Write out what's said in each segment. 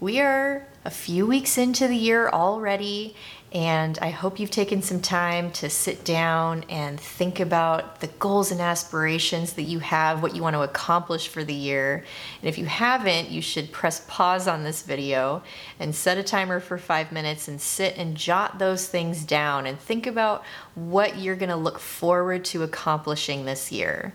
We are a few weeks into the year already, and I hope you've taken some time to sit down and think about the goals and aspirations that you have, what you want to accomplish for the year. And if you haven't, you should press pause on this video and set a timer for five minutes and sit and jot those things down and think about what you're going to look forward to accomplishing this year.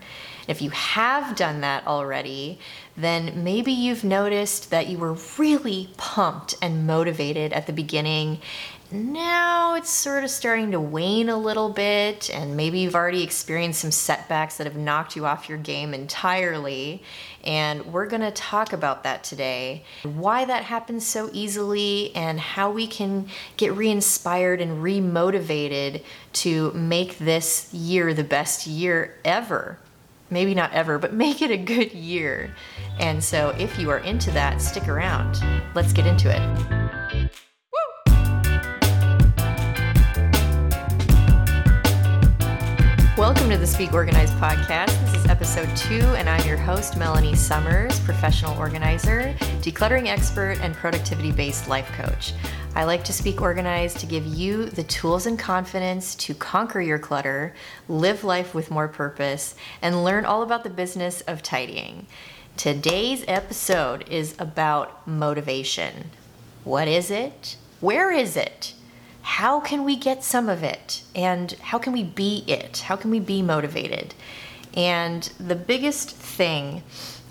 If you have done that already, then maybe you've noticed that you were really pumped and motivated at the beginning. Now it's sort of starting to wane a little bit, and maybe you've already experienced some setbacks that have knocked you off your game entirely. And we're to talk about that today why that happens so easily, and how we can get re inspired and re motivated to make this year the best year ever maybe not ever, but make it a good year. And so if you are into that, stick around. Let's get into it. Welcome to the Speak Organized podcast. This is episode two, and I'm your host, Melanie Summers, professional organizer, decluttering expert, and productivity based life coach. I like to speak organized to give you the tools and confidence to conquer your clutter, live life with more purpose, and learn all about the business of tidying. Today's episode is about motivation. What is it? Where is it? How can we get some of it? And how can we be it? How can we be motivated? And the biggest thing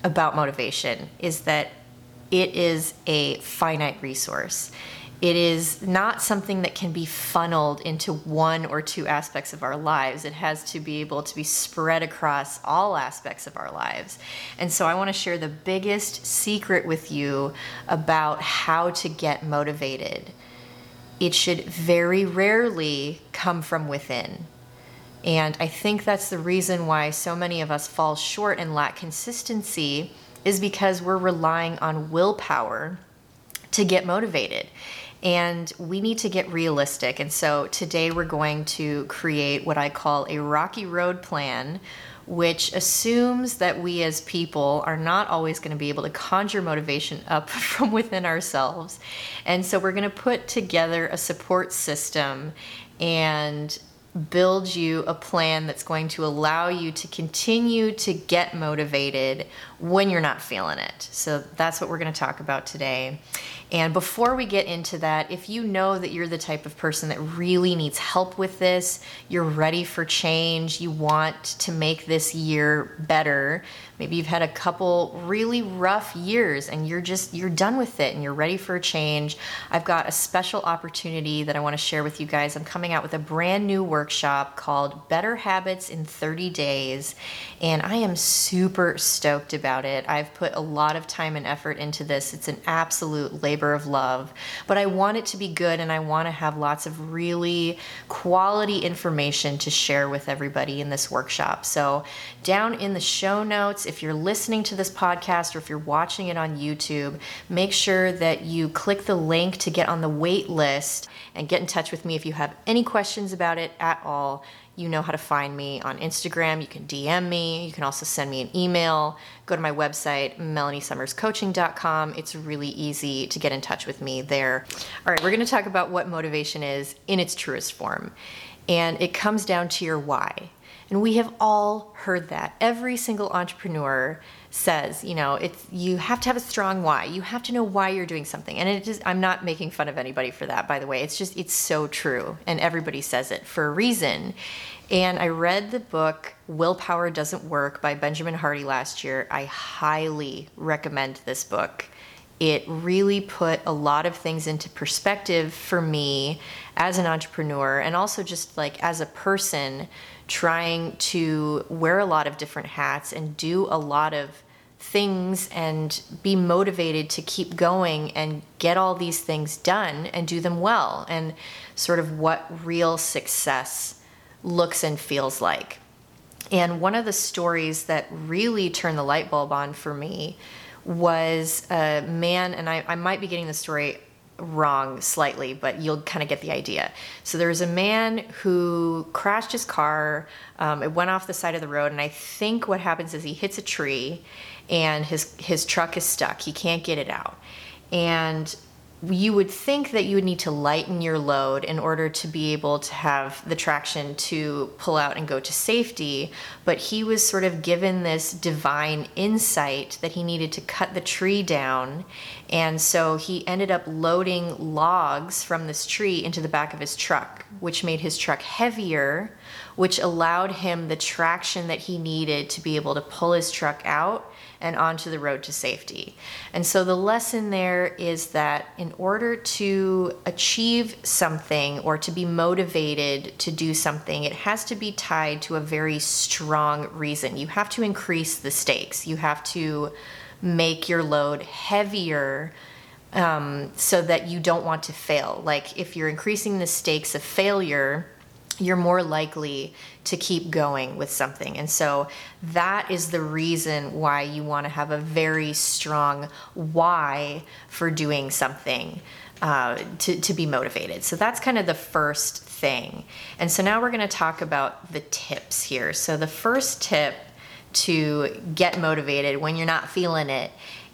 about motivation is that it is a finite resource. It is not something that can be funneled into one or two aspects of our lives. It has to be able to be spread across all aspects of our lives. And so I want to share the biggest secret with you about how to get motivated. It should very rarely come from within. And I think that's the reason why so many of us fall short and lack consistency is because we're relying on willpower to get motivated and we need to get realistic. And so today we're going to create what I call a rocky road plan, which assumes that we as people are not always going to be able to conjure motivation up from within ourselves. And so we're going to put together a support system and build you a plan that's going to allow you to continue to get motivated when you're not feeling it. So that's what we're going to talk about today. And before we get into that, if you know that you're the type of person that really needs help with this, you're ready for change, you want to make this year better, maybe you've had a couple really rough years and you're just you're done with it and you're ready for a change, I've got a special opportunity that I want to share with you guys. I'm coming out with a brand new workshop called Better Habits in 30 Days, and I am super stoked about it. I've put a lot of time and effort into this. It's an absolute labor labor of love. But I want it to be good and I want to have lots of really quality information to share with everybody in this workshop. So, down in the show notes, if you're listening to this podcast or if you're watching it on YouTube, make sure that you click the link to get on the wait list and get in touch with me if you have any questions about it at all. You know how to find me on Instagram. You can DM me. You can also send me an email. Go to my website, melaniesummerscoaching.com. It's really easy to get in touch with me there. All right, we're going to talk about what motivation is in its truest form. And it comes down to your why. And we have all heard that. Every single entrepreneur says, you know, it's you have to have a strong why. You have to know why you're doing something. And it is I'm not making fun of anybody for that, by the way. It's just it's so true and everybody says it for a reason. And I read the book Willpower Doesn't Work by Benjamin Hardy last year. I highly recommend this book. It really put a lot of things into perspective for me as an entrepreneur and also just like as a person trying to wear a lot of different hats and do a lot of things and be motivated to keep going and get all these things done and do them well and sort of what real success looks and feels like. And one of the stories that really turned the light bulb on for me was a man, and I, I might be getting the story wrong slightly, but you'll kind of get the idea. So there was a man who crashed his car. Um, it went off the side of the road, and I think what happens is he hits a tree, and his his truck is stuck. He can't get it out, And you would think that you would need to lighten your load in order to be able to have the traction to pull out and go to safety. But he was sort of given this divine insight that he needed to cut the tree down. And so he ended up loading logs from this tree into the back of his truck, which made his truck heavier, which allowed him the traction that he needed to be able to pull his truck out and onto the road to safety. And so the lesson there is that in order to achieve something or to be motivated to do something, it has to be tied to a very strong reason. You have to increase the stakes, you have to make your load heavier. Um, so that you don't want to fail. Like if you're increasing the stakes of failure, you're more likely to keep going with something. And so that is the reason why you want to have a very strong why for doing something uh, to, to be motivated. So that's kind of the first thing. And so now we're going to talk about the tips here. So the first tip to get motivated when you're not feeling it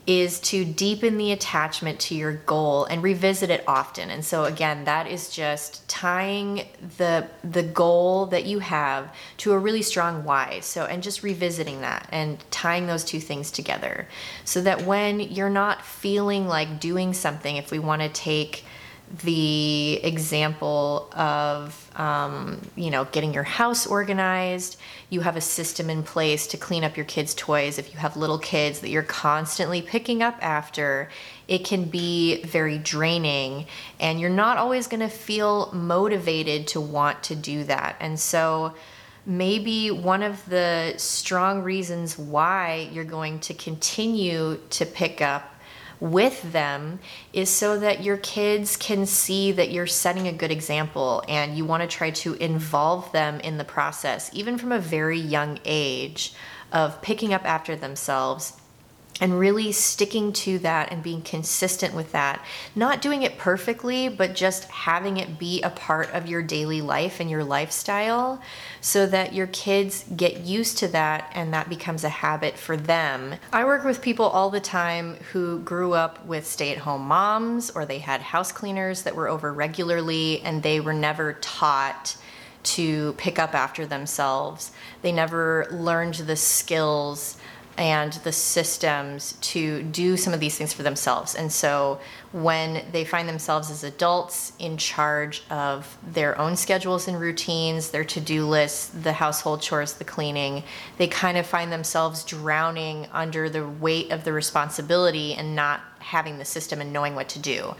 is to deepen the attachment to your goal and revisit it often. And so again, that is just tying the the goal that you have to a really strong why. So and just revisiting that and tying those two things together so that when you're not feeling like doing something, if we want to take the example of um, you know getting your house organized. You have a system in place to clean up your kids toys. If you have little kids that you're constantly picking up after it can be very draining and you're not always going to feel motivated to want to do that. And so maybe one of the strong reasons why you're going to continue to pick up with them is so that your kids can see that you're setting a good example and you want to try to involve them in the process, even from a very young age, of picking up after themselves and really sticking to that and being consistent with that. Not doing it perfectly, but just having it be a part of your daily life and your lifestyle so that your kids get used to that and that becomes a habit for them. I work with people all the time who grew up with stay at home moms or they had house cleaners that were over regularly and they were never taught to pick up after themselves. They never learned the skills and the systems to do some of these things for themselves. And so when they find themselves as adults in charge of their own schedules and routines, their to do lists, the household chores, the cleaning, they kind of find themselves drowning under the weight of the responsibility and not having the system and knowing what to do.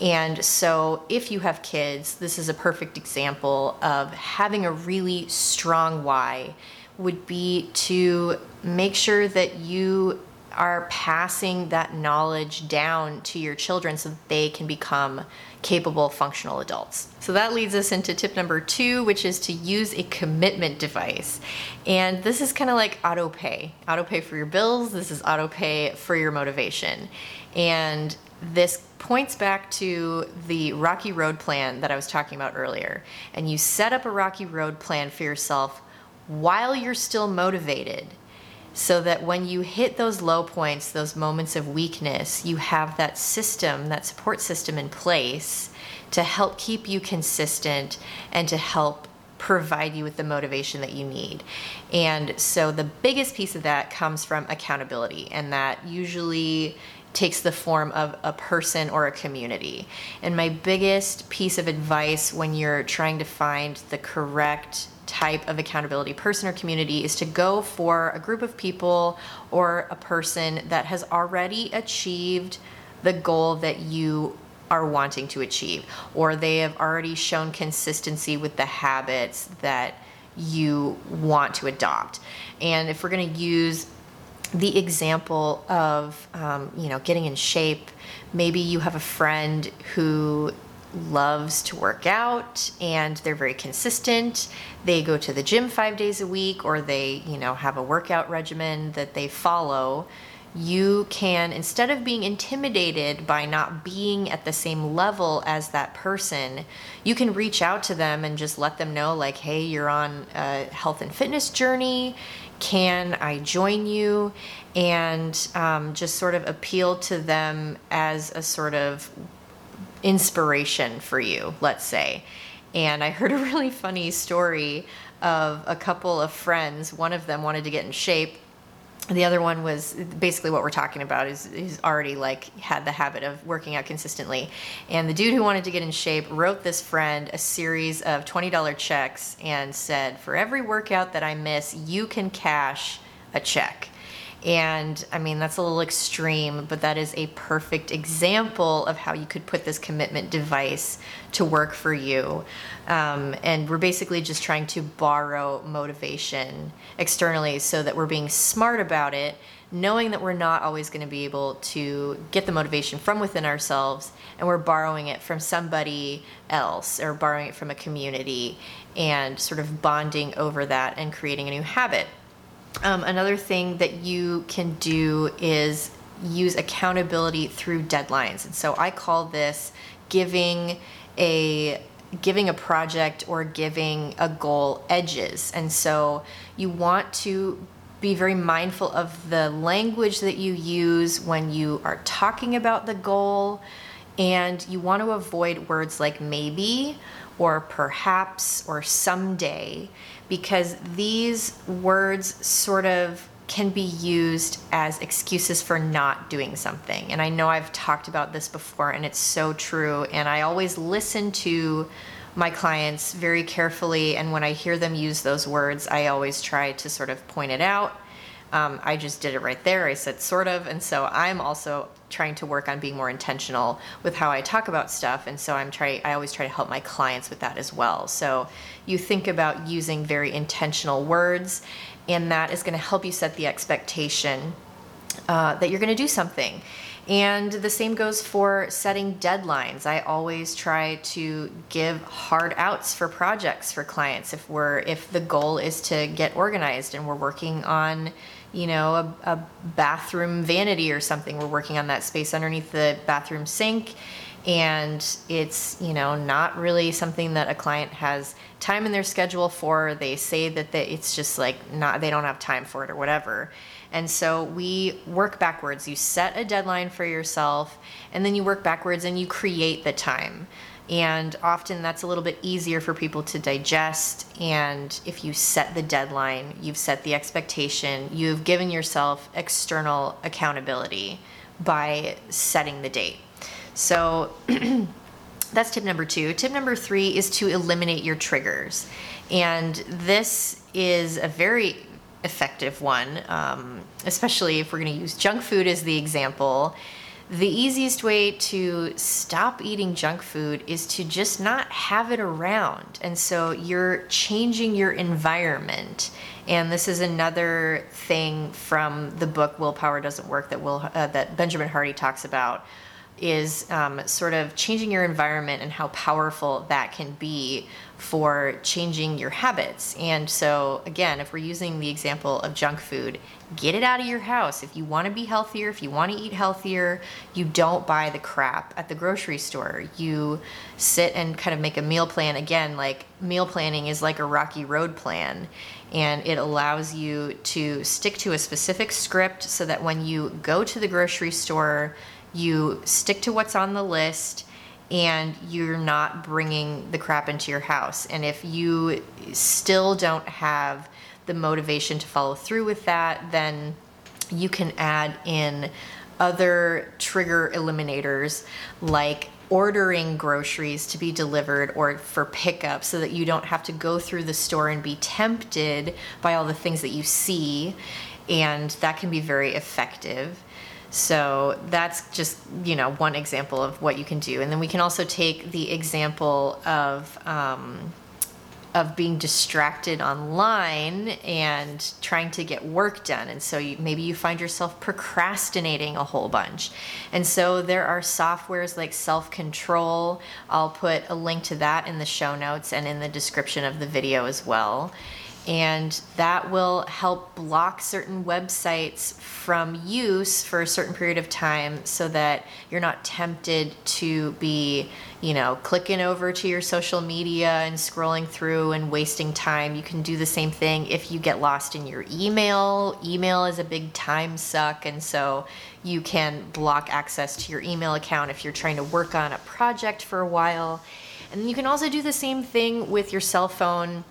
And so, if you have kids, this is a perfect example of having a really strong why would be to make sure that you are passing that knowledge down to your children so that they can become capable functional adults. So that leads us into tip number two, which is to use a commitment device. And this is kind of like auto pay. Auto pay for your bills, this is auto pay for your motivation. And this points back to the Rocky Road plan that I was talking about earlier. And you set up a Rocky Road plan for yourself while you're still motivated so that when you hit those low points, those moments of weakness, you have that system, that support system in place to help keep you consistent and to help provide you with the motivation that you need. And so the biggest piece of that comes from accountability, and that usually takes the form of a person or a community. And my biggest piece of advice when you're trying to find the correct type of accountability person or community is to go for a group of people or a person that has already achieved the goal that you are wanting to achieve or they have already shown consistency with the habits that you want to adopt. And if we're going to use the example of um, you know getting in shape maybe you have a friend who loves to work out and they're very consistent. They go to the gym 5 days a week or they, you know, have a workout regimen that they follow. You can instead of being intimidated by not being at the same level as that person, you can reach out to them and just let them know like, "Hey, you're on a health and fitness journey can I join you? And um, just sort of appeal to them as a sort of inspiration for you, let's say. And I heard a really funny story of a couple of friends. One of them wanted to get in shape the other one was basically what we're talking about is he's already like had the habit of working out consistently and the dude who wanted to get in shape wrote this friend a series of $20 checks and said for every workout that i miss you can cash a check and I mean, that's a little extreme, but that is a perfect example of how you could put this commitment device to work for you. Um, and we're basically just trying to borrow motivation externally so that we're being smart about it, knowing that we're not always going to be able to get the motivation from within ourselves, and we're borrowing it from somebody else or borrowing it from a community and sort of bonding over that and creating a new habit. Um, another thing that you can do is use accountability through deadlines. And so I call this giving a giving a project or giving a goal edges. And so you want to be very mindful of the language that you use when you are talking about the goal and you want to avoid words like maybe or perhaps or someday because these words sort of can be used as excuses for not doing something. And I know I've talked about this before, and it's so true. And I always listen to my clients very carefully. And when I hear them use those words, I always try to sort of point it out. Um, I just did it right there. I said sort of. And so I'm also trying to work on being more intentional with how I talk about stuff. And so I'm trying, I always try to help my clients with that as well. So you think about using very intentional words, and that is going to help you set the expectation uh, that you're going to do something. And the same goes for setting deadlines. I always try to give hard outs for projects for clients if we're if the goal is to get organized and we're working on you know, a, a, bathroom vanity or something. We're working on that space underneath the bathroom sink. And it's, you know, not really something that a client has time in their schedule for. They say that they, it's just like not, they don't have time for it or whatever. And so we work backwards. You set a deadline for yourself, and then you work backwards and you create the time. And often that's a little bit easier for people to digest. And if you set the deadline, you've set the expectation, you've given yourself external accountability by setting the date. So that's tip number two. Tip number three is to eliminate your triggers. And this is a very effective one, um, especially if we're going to use junk food as the example the easiest way to stop eating junk food is to just not have it around. And so you're changing your environment. And this is another thing from the book Willpower Doesn't Work that Will uh, that Benjamin Hardy talks about is um, sort of changing your environment and how powerful that can be for changing your habits. And so, again, if we're using the example of junk food, get it out of your house. If you want to be healthier, if you want to eat healthier, you don't buy the crap at the grocery store. You sit and kind of make a meal plan. Again, like meal planning is like a rocky road plan. And it allows you to stick to a specific script so that when you go to the grocery store, you stick to what's on the list and you're not bringing the crap into your house. And if you still don't have the motivation to follow through with that, then you can add in other trigger eliminators like ordering groceries to be delivered or for pickup so that you don't have to go through the store and be tempted by all the things that you see. And that can be very effective. So that's just you know one example of what you can do, and then we can also take the example of um, of being distracted online and trying to get work done, and so you, maybe you find yourself procrastinating a whole bunch, and so there are softwares like Self Control. I'll put a link to that in the show notes and in the description of the video as well and that will help block certain websites from use for a certain period of time so that you're not tempted to be you know clicking over to your social media and scrolling through and wasting time. You can do the same thing if you get lost in your email. Email is a big time suck and so you can block access to your email account if you're trying to work on a project for a while. And you can also do the same thing with your cell phone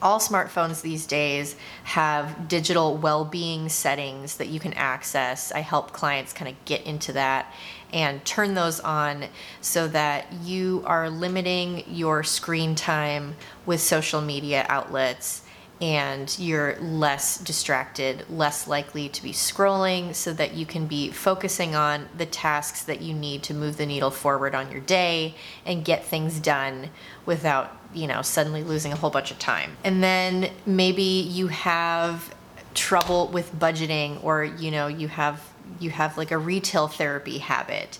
all smartphones these days have digital well-being settings that you can access. I help clients kind of get into that and turn those on so that you are limiting your screen time with social media outlets and you're less distracted, less likely to be scrolling, so that you can be focusing on the tasks that you need to move the needle forward on your day and get things done without, you know, suddenly losing a whole bunch of time. And then maybe you have trouble with budgeting or, you know, you have you have like a retail therapy habit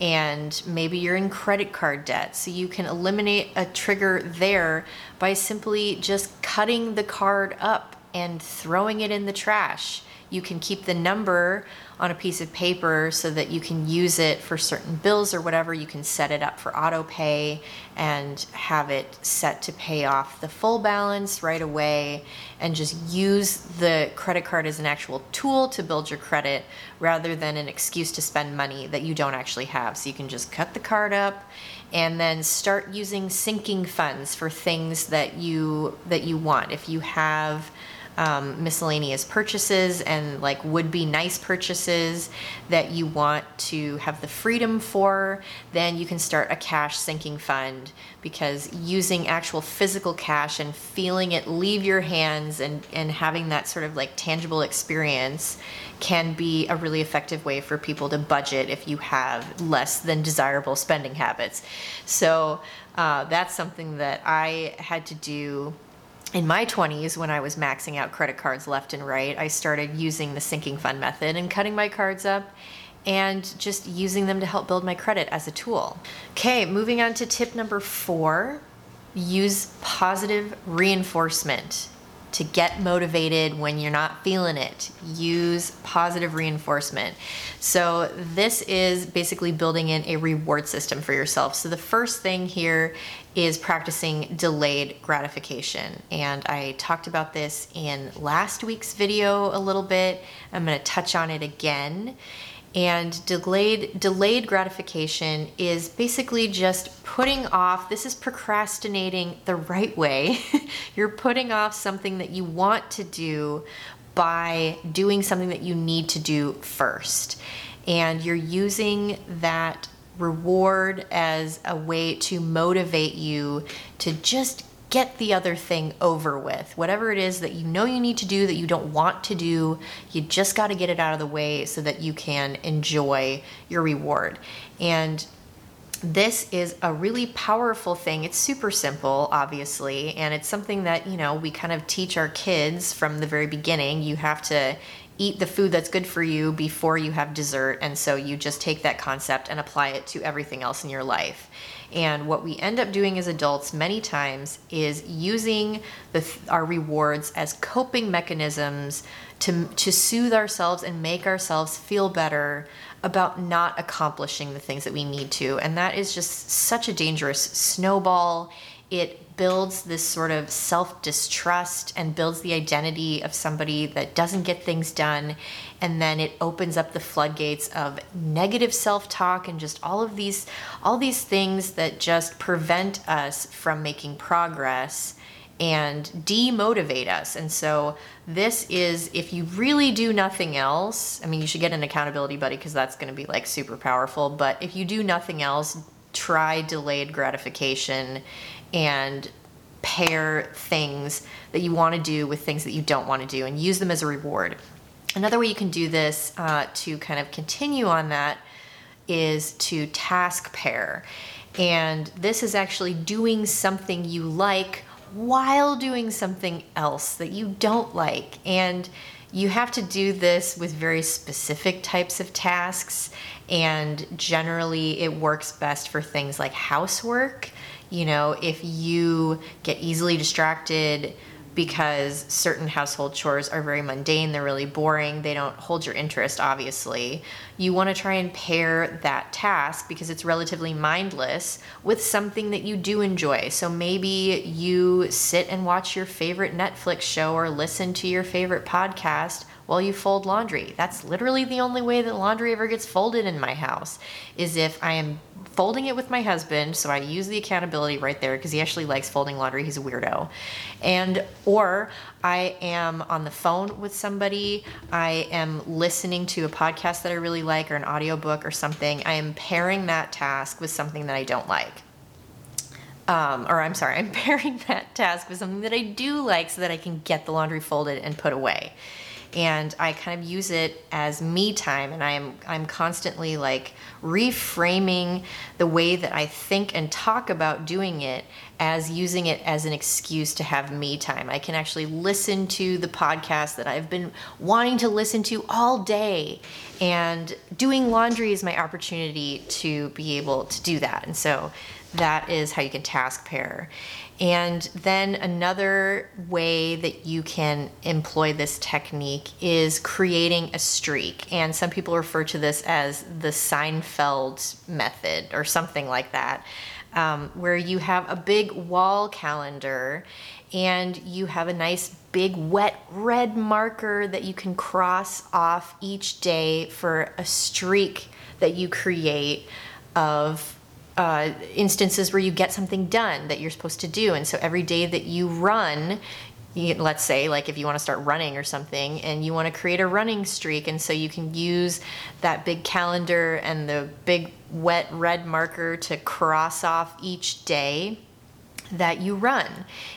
and maybe you're in credit card debt. So you can eliminate a trigger there by simply just cutting the card up and throwing it in the trash. You can keep the number on a piece of paper so that you can use it for certain bills or whatever. You can set it up for auto pay and have it set to pay off the full balance right away and just use the credit card as an actual tool to build your credit rather than an excuse to spend money that you don't actually have. So you can just cut the card up and then start using sinking funds for things that you that you want. If you have um, miscellaneous purchases and like would be nice purchases that you want to have the freedom for, then you can start a cash sinking fund because using actual physical cash and feeling it leave your hands and, and having that sort of like tangible experience can be a really effective way for people to budget if you have less than desirable spending habits. So uh, that's something that I had to do in my 20s when i was maxing out credit cards left and right i started using the sinking fund method and cutting my cards up and just using them to help build my credit as a tool. Okay moving on to tip number four use positive reinforcement to get motivated when you're not feeling it. Use positive reinforcement. So, this is basically building in a reward system for yourself. So, the first thing here is practicing delayed gratification. And I talked about this in last week's video a little bit. I'm going to touch on it again. And delayed delayed gratification is basically just putting off this is procrastinating the right way. You're putting off something that you want to do by doing something that you need to do first. And you're using that reward as a way to motivate you to just get the other thing over with. Whatever it is that you know you need to do that you don't want to do, you just got to get it out of the way so that you can enjoy your reward. And this is a really powerful thing. It's super simple, obviously, and it's something that, you know, we kind of teach our kids from the very beginning. You have to eat the food that's good for you before you have dessert. And so you just take that concept and apply it to everything else in your life. And what we end up doing as adults many times is using the, our rewards as coping mechanisms to, to soothe ourselves and make ourselves feel better about not accomplishing the things that we need to. And that is just such a dangerous snowball. It builds this sort of self distrust and builds the identity of somebody that doesn't get things done. And then it opens up the floodgates of negative self talk and just all of these, all these things that just prevent us from making progress and demotivate us. And so, this is if you really do nothing else, I mean, you should get an accountability buddy because that's going to be like super powerful. But if you do nothing else, try delayed gratification and pair things that you want to do with things that you don't want to do and use them as a reward. Another way you can do this uh, to kind of continue on that is to task pair. And this is actually doing something you like while doing something else that you don't like. And you have to do this with very specific types of tasks, and generally, it works best for things like housework. You know, if you get easily distracted because certain household chores are very mundane, they're really boring, they don't hold your interest, obviously. You want to try and pair that task because it's relatively mindless with something that you do enjoy. So maybe you sit and watch your favorite Netflix show or listen to your favorite podcast while you fold laundry. That's literally the only way that laundry ever gets folded in my house is if I am folding it with my husband, so I use the accountability right there because he actually likes folding laundry. He's a weirdo. And or I am on the phone with somebody, I am listening to a podcast that I really like or an audiobook or something. I am pairing that task with something that I don't like. Um, or I'm sorry, I'm pairing that task with something that I do like so that I can get the laundry folded and put away and I kind of use it as me time and I'm I'm constantly like reframing the way that I think and talk about doing it as using it as an excuse to have me time. I can actually listen to the podcast that I've been wanting to listen to all day and doing laundry is my opportunity to be able to do that. And so that is how you can task pair. And then another way that you can employ this technique is creating a streak. And some people refer to this as the Seinfeld method or something like that, um, where you have a big wall calendar and you have a nice big wet red marker that you can cross off each day for a streak that you create of uh, instances where you get something done that you're supposed to do. And so every day that you run, you, let's say, like if you want to start running or something, and you want to create a running streak, and so you can use that big calendar and the big wet red marker to cross off each day that you run.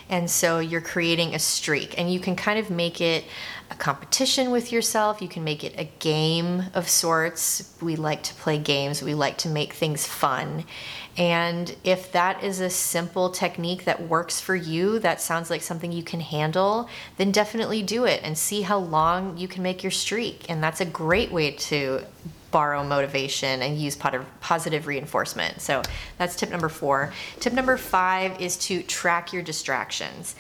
And so you're creating a streak, and you can kind of make it a competition with yourself. You can make it a game of sorts. We like to play games, we like to make things fun. And if that is a simple technique that works for you, that sounds like something you can handle, then definitely do it and see how long you can make your streak. And that's a great way to borrow motivation and use positive reinforcement. So that's tip number four. Tip number five is to track your distractions.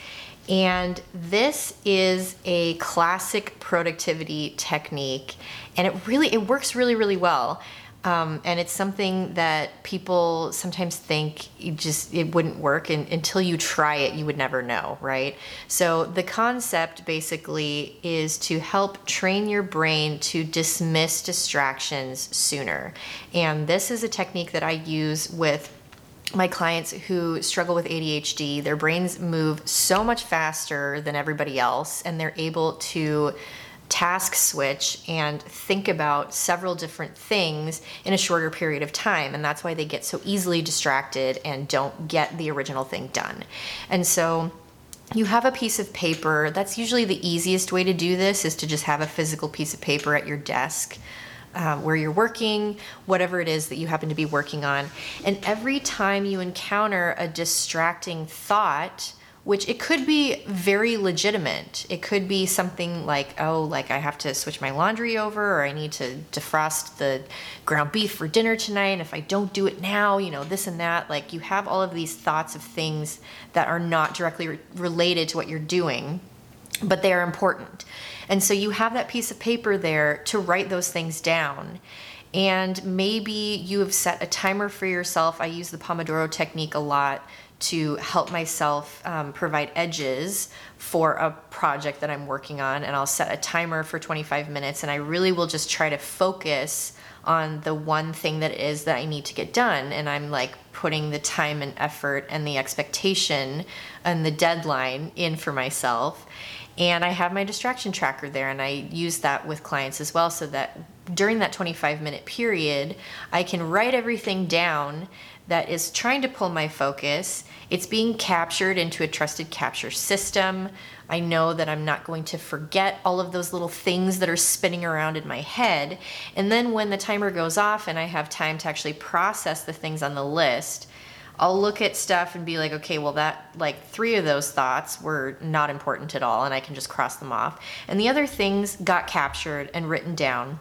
And this is a classic productivity technique, and it really it works really really well. Um, and it's something that people sometimes think just it wouldn't work and until you try it you would never know right? So the concept basically is to help train your brain to dismiss distractions sooner. And this is a technique that i use with my clients who struggle with ADHD, their brains move so much faster than everybody else, and they're able to task switch and think about several different things in a shorter period of time. And that's why they get so easily distracted and don't get the original thing done. And so, you have a piece of paper. That's usually the easiest way to do this is to just have a physical piece of paper at your desk. Um, where you're working, whatever it is that you happen to be working on. And every time you encounter a distracting thought, which it could be very legitimate. It could be something like, oh, like I have to switch my laundry over, or I need to defrost the ground beef for dinner tonight. And if I don't do it now, you know, this and that. Like you have all of these thoughts of things that are not directly re- related to what you're doing, but they are important. And so you have that piece of paper there to write those things down. And maybe you have set a timer for yourself. I use the Pomodoro technique a lot to help myself um, provide edges for a project that I'm working on. And I'll set a timer for 25 minutes, and I really will just try to focus on the one thing that is that I need to get done. And I'm like putting the time and effort and the expectation and the deadline in for myself. And I have my distraction tracker there, and I use that with clients as well so that during that 25 minute period, I can write everything down that is trying to pull my focus. It's being captured into a trusted capture system. I know that I'm not going to forget all of those little things that are spinning around in my head. And then when the timer goes off and I have time to actually process the things on the list, I'll look at stuff and be like, okay, well, that, like, three of those thoughts were not important at all, and I can just cross them off. And the other things got captured and written down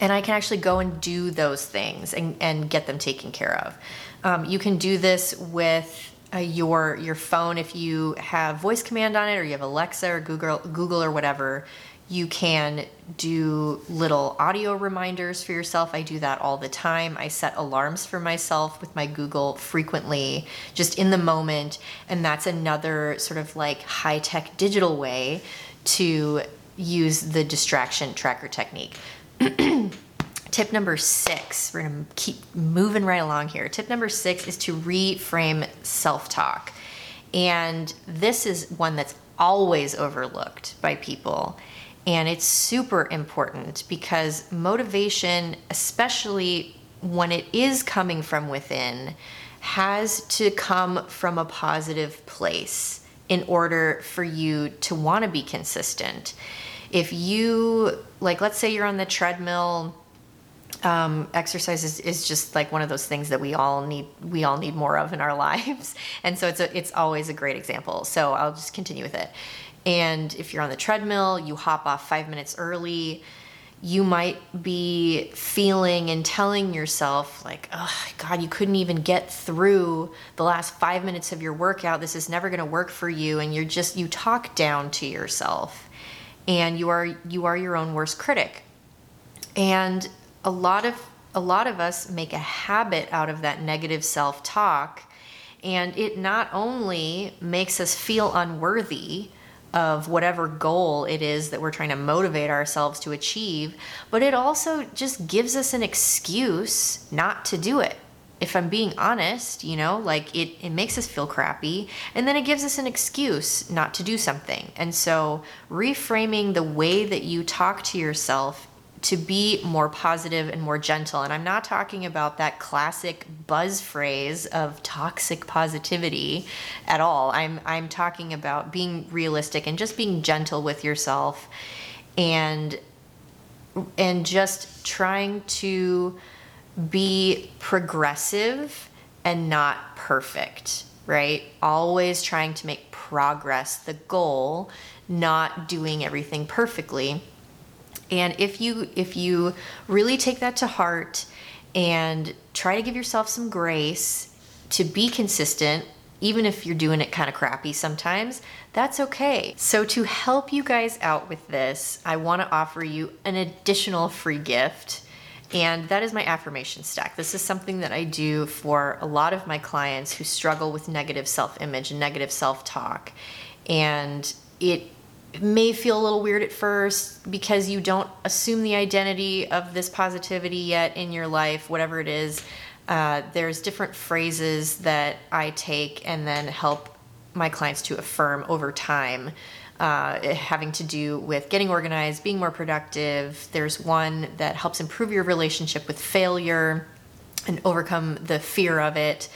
and I can actually go and do those things and, and get them taken care of. Um, you can do this with uh, your your phone if you have voice command on it or you have Alexa or Google Google or whatever you can do little audio reminders for yourself. I do that all the time. I set alarms for myself with my Google frequently, just in the moment. And that's another sort of like high tech digital way to use the distraction tracker technique. Tip number six, we're gonna keep moving right along here. Tip number six is to reframe self talk. And this is one that's always overlooked by people and it's super important because motivation, especially when it is coming from within, has to come from a positive place in order for you to want to be consistent. If you, like, let's say you're on the treadmill, um, exercise is, is just like one of those things that we all need we all need more of in our lives and so it's a, it's always a great example so i'll just continue with it and if you're on the treadmill, you hop off five minutes early, you might be feeling and telling yourself, like, oh, God, you couldn't even get through the last five minutes of your workout. This is never going to work for you. And you're just, you talk down to yourself and you are, you are your own worst critic. And a lot of, a lot of us make a habit out of that negative self talk. And it not only makes us feel unworthy, of whatever goal it is that we're trying to motivate ourselves to achieve, but it also just gives us an excuse not to do it. If I'm being honest, you know, like it, it makes us feel crappy, and then it gives us an excuse not to do something. And so, reframing the way that you talk to yourself to be more positive and more gentle. And I'm not talking about that classic buzz phrase of toxic positivity at all. I'm I'm talking about being realistic and just being gentle with yourself and and just trying to be progressive and not perfect, right? Always trying to make progress the goal, not doing everything perfectly and if you if you really take that to heart and try to give yourself some grace to be consistent even if you're doing it kind of crappy sometimes, that's okay. So, to help you guys out with this, I want to offer you an additional free gift, and that is my affirmation stack. This is something that I do for a lot of my clients who struggle with negative self image and negative self talk. And it may feel a little weird at first because you don't assume the identity of this positivity yet in your life, whatever it is. Uh, there's different phrases that I take and then help my clients to affirm over time, uh, having to do with getting organized, being more productive. There's one that helps improve your relationship with failure and overcome the fear of it,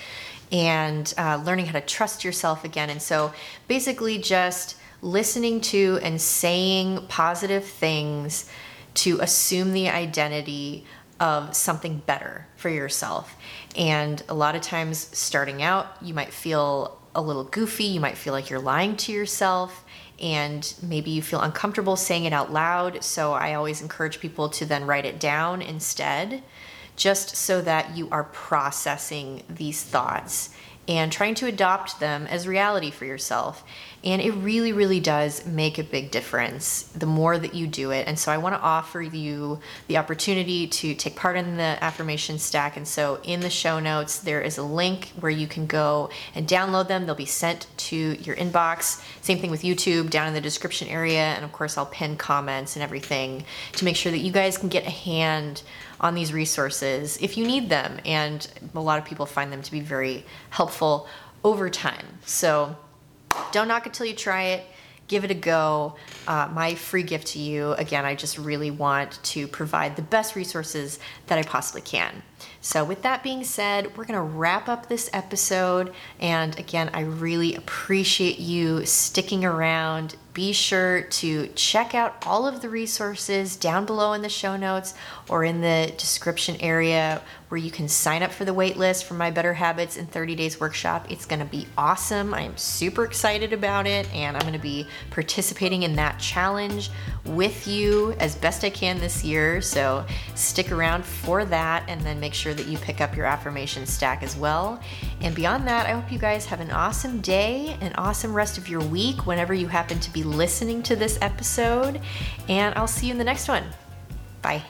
and uh, learning how to trust yourself again. And so basically, just listening to and saying positive things to assume the identity of something better for yourself. And a lot of times, starting out, you might feel a little goofy, you might feel like you're lying to yourself, and maybe you feel uncomfortable saying it out loud. So, I always encourage people to then write it down instead, just so that you are processing these thoughts and trying to adopt them as reality for yourself. And it really, really does make a big difference the more that you do it. And so I want to offer you the opportunity to take part in the affirmation stack. And so in the show notes, there is a link where you can go and download them. They'll be sent to your inbox. Same thing with YouTube down in the description area. And of course, I'll pin comments and everything to make sure that you guys can get a hand on these resources if you need them. And a lot of people find them to be very helpful over time. So don't knock it till you try it. Give it a go. Uh, my free gift to you, again, I just really want to provide the best resources that I possibly can. So, with that being said, we're going to wrap up this episode. And again, I really appreciate you sticking around. Be sure to check out all of the resources down below in the show notes or in the description area where you can sign up for the waitlist for my Better Habits in 30 Days workshop. It's going to be awesome. I am super excited about it, and I'm going to be participating in that challenge with you as best I can this year. So stick around for that, and then make sure that you pick up your affirmation stack as well. And beyond that, I hope you guys have an awesome day, an awesome rest of your week whenever you happen to be listening to this episode. And I'll see you in the next one. Bye.